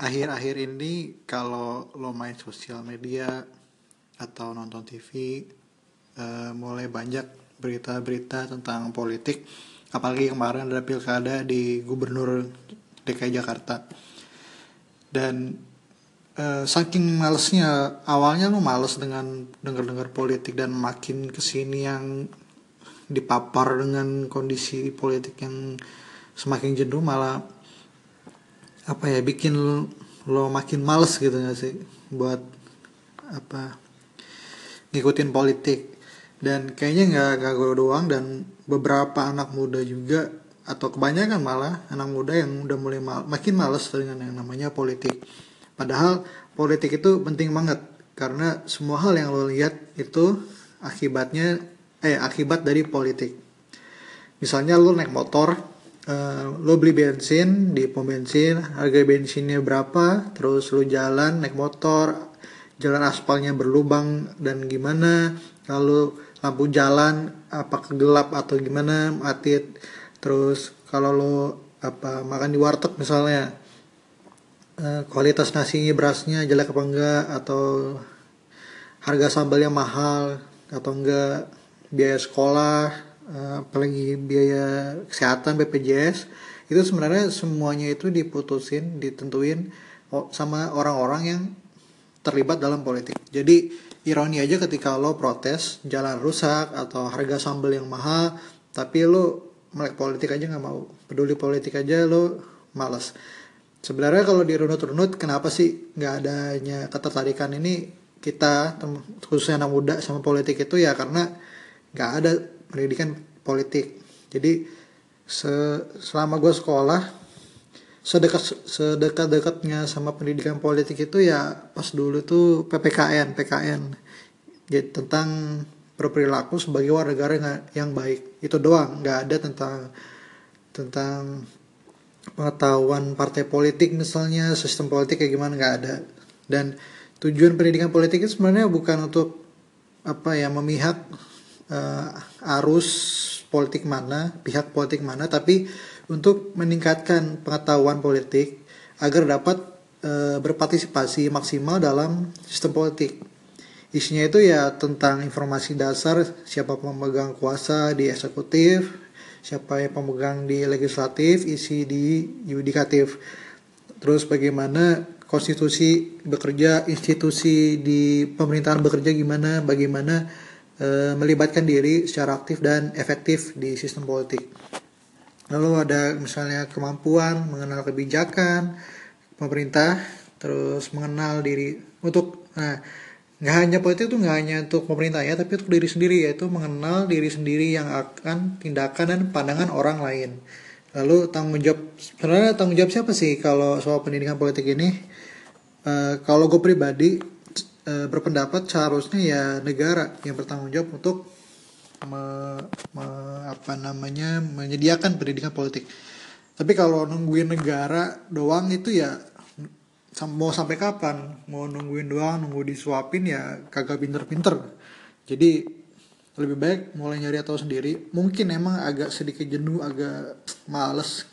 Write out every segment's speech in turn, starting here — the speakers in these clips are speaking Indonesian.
akhir-akhir ini kalau lo main sosial media atau nonton TV uh, mulai banyak berita-berita tentang politik. Apalagi kemarin ada pilkada di gubernur DKI Jakarta. Dan uh, saking malesnya awalnya lo males dengan dengar-dengar politik dan makin ke sini yang dipapar dengan kondisi politik yang semakin jenuh malah apa ya bikin lo, makin males gitu gak sih buat apa ngikutin politik. Dan kayaknya nggak nggak gue doang dan beberapa anak muda juga atau kebanyakan malah anak muda yang udah mulai mal, makin males dengan yang namanya politik. Padahal politik itu penting banget karena semua hal yang lo lihat itu akibatnya eh akibat dari politik. Misalnya lo naik motor uh, lo beli bensin di pom bensin harga bensinnya berapa terus lo jalan naik motor jalan aspalnya berlubang dan gimana lalu lampu jalan apa gelap atau gimana mati terus kalau lo apa makan di warteg misalnya uh, kualitas nasinya berasnya jelek apa enggak atau harga sambalnya mahal atau enggak biaya sekolah uh, apalagi biaya kesehatan BPJS itu sebenarnya semuanya itu diputusin ditentuin sama orang-orang yang terlibat dalam politik. Jadi ironi aja ketika lo protes jalan rusak atau harga sambal yang mahal tapi lo melek politik aja nggak mau. Peduli politik aja lo males. Sebenarnya kalau dirunut-runut kenapa sih nggak adanya ketertarikan ini kita khususnya anak muda sama politik itu? Ya karena nggak ada pendidikan politik. Jadi se selama gue sekolah sedekat sedekat dekatnya sama pendidikan politik itu ya pas dulu tuh ppkn pkn jadi tentang berperilaku sebagai warga negara yang baik. Itu doang nggak ada tentang tentang pengetahuan partai politik misalnya sistem politik kayak gimana nggak ada. Dan tujuan pendidikan politik itu sebenarnya bukan untuk apa ya memihak uh, arus politik mana pihak politik mana tapi untuk meningkatkan pengetahuan politik agar dapat e, berpartisipasi maksimal dalam sistem politik. Isinya itu ya tentang informasi dasar siapa pemegang kuasa di eksekutif, siapa yang pemegang di legislatif, isi di yudikatif. Terus bagaimana konstitusi bekerja, institusi di pemerintahan bekerja gimana, bagaimana e, melibatkan diri secara aktif dan efektif di sistem politik. Lalu ada misalnya kemampuan mengenal kebijakan pemerintah terus mengenal diri untuk nah nggak hanya politik itu nggak hanya untuk pemerintah ya tapi untuk diri sendiri yaitu mengenal diri sendiri yang akan tindakan dan pandangan orang lain. Lalu tanggung jawab sebenarnya tanggung jawab siapa sih kalau soal pendidikan politik ini? Uh, kalau gue pribadi uh, berpendapat seharusnya ya negara yang bertanggung jawab untuk me, me, apa namanya menyediakan pendidikan politik. Tapi kalau nungguin negara doang itu ya mau sampai kapan? Mau nungguin doang, nunggu disuapin ya kagak pinter-pinter. Jadi lebih baik mulai nyari atau sendiri. Mungkin emang agak sedikit jenuh, agak males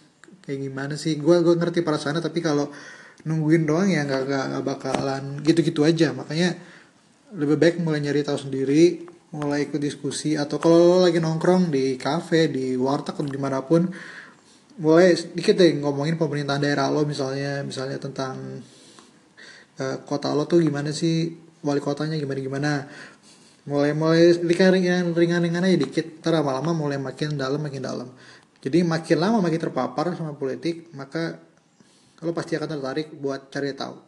kayak gimana sih? Gue gue ngerti sana tapi kalau nungguin doang ya nggak nggak bakalan gitu-gitu aja. Makanya lebih baik mulai nyari tahu sendiri mulai ikut diskusi atau kalau lo lagi nongkrong di kafe di warteg atau di mana pun mulai sedikit deh ngomongin pemerintahan daerah lo misalnya misalnya tentang uh, kota lo tuh gimana sih wali kotanya gimana gimana mulai mulai ringan ringan ringan aja dikit ntar lama-lama mulai makin dalam makin dalam jadi makin lama makin terpapar sama politik maka lo pasti akan tertarik buat cari tahu